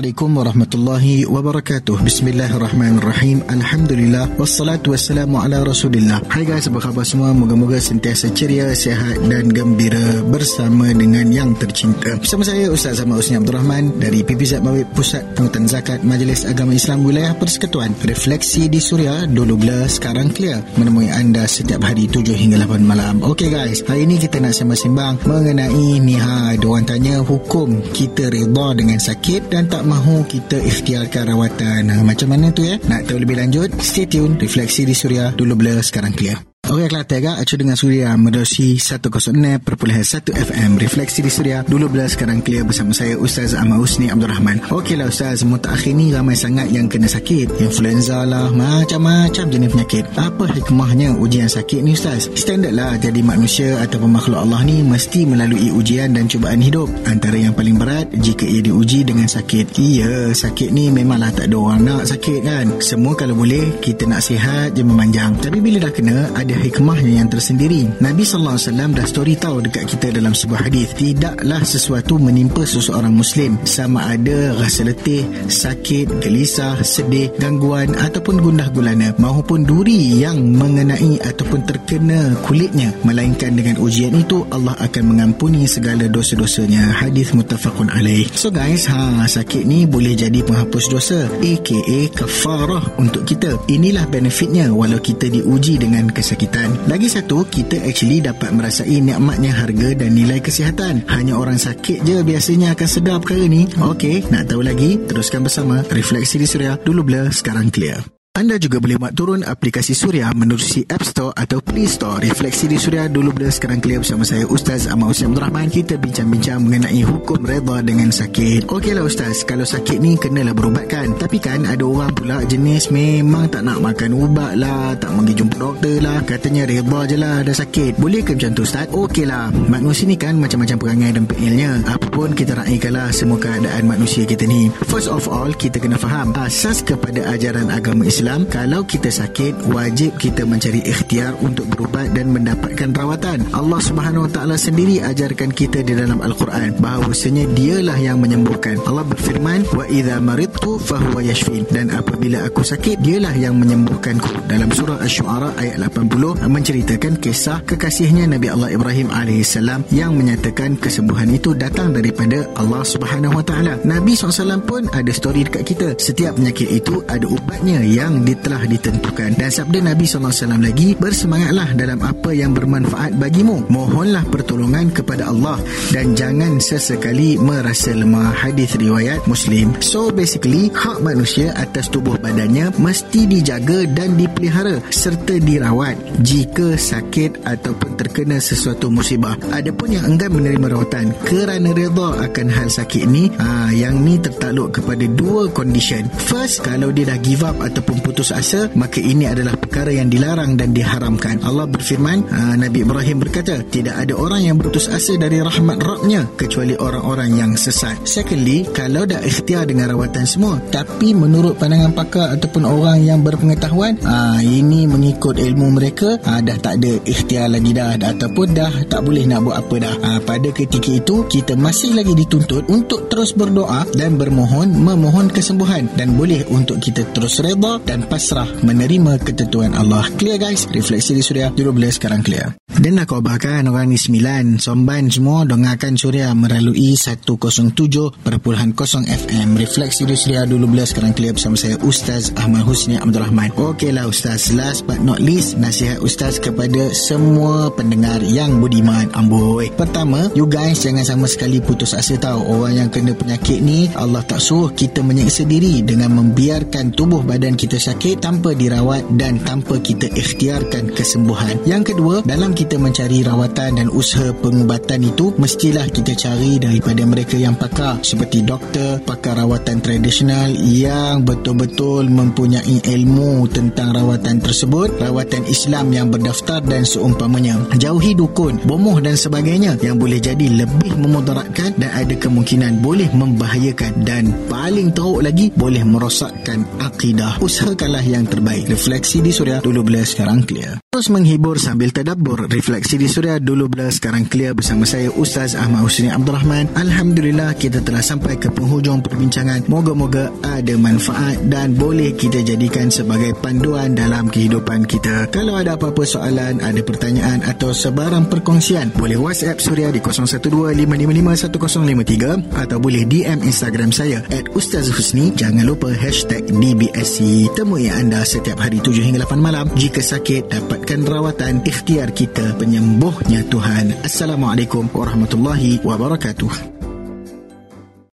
Assalamualaikum warahmatullahi wabarakatuh. Bismillahirrahmanirrahim. Alhamdulillah. Wassalatu wassalamu ala rasulillah. Hai guys, apa khabar semua? Moga-moga sentiasa ceria, sehat dan gembira Bersama dengan yang tercinta. Bersama saya Ustaz Zaman Usni Abdul Rahman Dari PPZ Mawib Pusat Pengutan Zakat Majlis Agama Islam Wilayah Persekutuan. Refleksi di Suria Dulu bila sekarang clear. Menemui anda setiap hari 7 hingga 8 malam. Okay guys, hari ini kita nak sembang-sembang Mengenai ni ha, Diorang tanya hukum kita reda dengan sakit Dan tak mahu kita ikhtiarkan rawatan. Ha, macam mana tu ya? Nak tahu lebih lanjut? Stay tune. Refleksi di Suria. Dulu blur, sekarang clear. Okey Kelantan Acu dengan Suria Medosi 106.1 FM Refleksi di Suria Dulu bila sekarang clear bersama saya Ustaz Ahmad Husni Abdul Rahman Okeylah Ustaz Mutakhir ni ramai sangat yang kena sakit. Influenza lah Macam-macam jenis penyakit. Apa hikmahnya ujian sakit ni Ustaz? Standard lah jadi manusia Ataupun makhluk Allah ni Mesti melalui ujian dan cubaan hidup. Antara yang paling berat Jika ia diuji dengan sakit. Iya sakit ni memanglah tak ada orang nak sakit kan? Semua kalau boleh Kita nak sihat je memanjang. Tapi bila dah kena Ada hikmahnya yang tersendiri. Nabi sallallahu alaihi wasallam dah story tahu dekat kita dalam sebuah hadis, tidaklah sesuatu menimpa seseorang muslim sama ada rasa letih, sakit, gelisah, sedih, gangguan ataupun gundah gulana maupun duri yang mengenai ataupun terkena kulitnya melainkan dengan ujian itu Allah akan mengampuni segala dosa-dosanya. Hadis muttafaqun alaih. So guys, ha sakit ni boleh jadi penghapus dosa aka kafarah untuk kita. Inilah benefitnya walau kita diuji dengan kesakitan kesihatan. Lagi satu, kita actually dapat merasai nikmatnya harga dan nilai kesihatan. Hanya orang sakit je biasanya akan sedar perkara ni. Okey, nak tahu lagi? Teruskan bersama Refleksi di Suria. Dulu blur, sekarang clear. Anda juga boleh buat turun aplikasi Suria menerusi App Store atau Play Store. Refleksi di Suria dulu bila sekarang clear bersama saya Ustaz Ahmad Abdul Rahman. Kita bincang-bincang mengenai hukum reda dengan sakit. Okeylah Ustaz, kalau sakit ni kenalah berubatkan. Tapi kan ada orang pula jenis memang tak nak makan ubat lah, tak pergi jumpa doktor lah. Katanya reda je lah ada sakit. Boleh ke macam tu Ustaz? Okeylah, manusia ni kan macam-macam perangai dan peilnya. Apapun kita raikanlah semua keadaan manusia kita ni. First of all, kita kena faham asas kepada ajaran agama Islam Islam kalau kita sakit wajib kita mencari ikhtiar untuk berubat dan mendapatkan rawatan. Allah Subhanahu Wa Taala sendiri ajarkan kita di dalam Al-Quran bahawasanya dialah yang menyembuhkan. Allah berfirman wa idza maridtu fahuwa yashfin. Dan apabila aku sakit dialah yang menyembuhkanku. Dalam surah Asy-Syu'ara ayat 80 menceritakan kisah kekasihnya Nabi Allah Ibrahim alaihissalam yang menyatakan kesembuhan itu datang daripada Allah Subhanahu Wa Taala. Nabi SAW pun ada story dekat kita. Setiap penyakit itu ada ubatnya yang yang telah ditentukan. Dan sabda Nabi SAW lagi bersemangatlah dalam apa yang bermanfaat bagimu. Mohonlah pertolongan kepada Allah dan jangan sesekali merasa lemah. Hadis riwayat muslim. So basically hak manusia atas tubuh badannya mesti dijaga dan dipelihara serta dirawat jika sakit ataupun terkena sesuatu musibah. Adapun yang enggan menerima rawatan kerana reda akan hal sakit ni aa, yang ni tertakluk kepada dua condition. First kalau dia dah give up ataupun putus asa maka ini adalah perkara yang dilarang dan diharamkan. Allah berfirman uh, Nabi Ibrahim berkata tidak ada orang yang putus asa dari rahmat Rabbnya kecuali orang-orang yang sesat. Secondly kalau dah ikhtiar dengan rawatan semua tapi menurut pandangan pakar ataupun orang yang berpengetahuan uh, ini mengikut ilmu mereka uh, dah tak ada ikhtiar lagi dah ataupun dah tak boleh nak buat apa dah. Pada ketika itu kita masih lagi dituntut untuk terus berdoa dan bermohon memohon kesembuhan dan boleh untuk kita terus reda dan pasrah menerima ketentuan Allah. Clear guys? Refleksi di Suria. Dulu boleh sekarang clear. Dan nak khabarkan orang ni sembilan. Somban semua dengarkan Suria melalui 107.0 FM. Refleksi di Suria dulu boleh sekarang clear bersama saya Ustaz Ahmad Husni Abdul Rahman. Okeylah Ustaz. Last but not least, nasihat Ustaz kepada semua pendengar yang budiman amboi. Pertama, you guys jangan sama sekali putus asa tahu. Orang yang kena penyakit ni, Allah tak suruh kita menyiksa diri dengan membiarkan tubuh badan kita sakit tanpa dirawat dan tanpa kita ikhtiarkan kesembuhan. Yang kedua, dalam kita mencari rawatan dan usaha pengubatan itu, mestilah kita cari daripada mereka yang pakar seperti doktor, pakar rawatan tradisional yang betul-betul mempunyai ilmu tentang rawatan tersebut, rawatan Islam yang berdaftar dan seumpamanya. Jauhi dukun, bomoh dan sebagainya yang boleh jadi lebih memudaratkan dan ada kemungkinan boleh membahayakan dan paling teruk lagi boleh merosakkan akidah. Usaha usahakanlah yang terbaik. Refleksi di Suria dulu bila sekarang clear. Terus menghibur sambil tadabbur. Refleksi di Suria dulu bila sekarang clear bersama saya Ustaz Ahmad Husni Abdul Rahman. Alhamdulillah kita telah sampai ke penghujung perbincangan. Moga-moga ada manfaat dan boleh kita jadikan sebagai panduan dalam kehidupan kita. Kalau ada apa-apa soalan, ada pertanyaan atau sebarang perkongsian, boleh WhatsApp Suria di 0125551053 atau boleh DM Instagram saya at Ustaz Husni. Jangan lupa hashtag DBSC. Temui anda setiap hari 7 hingga 8 malam. Jika sakit, dapat dapatkan rawatan ikhtiar kita penyembuhnya Tuhan. Assalamualaikum warahmatullahi wabarakatuh.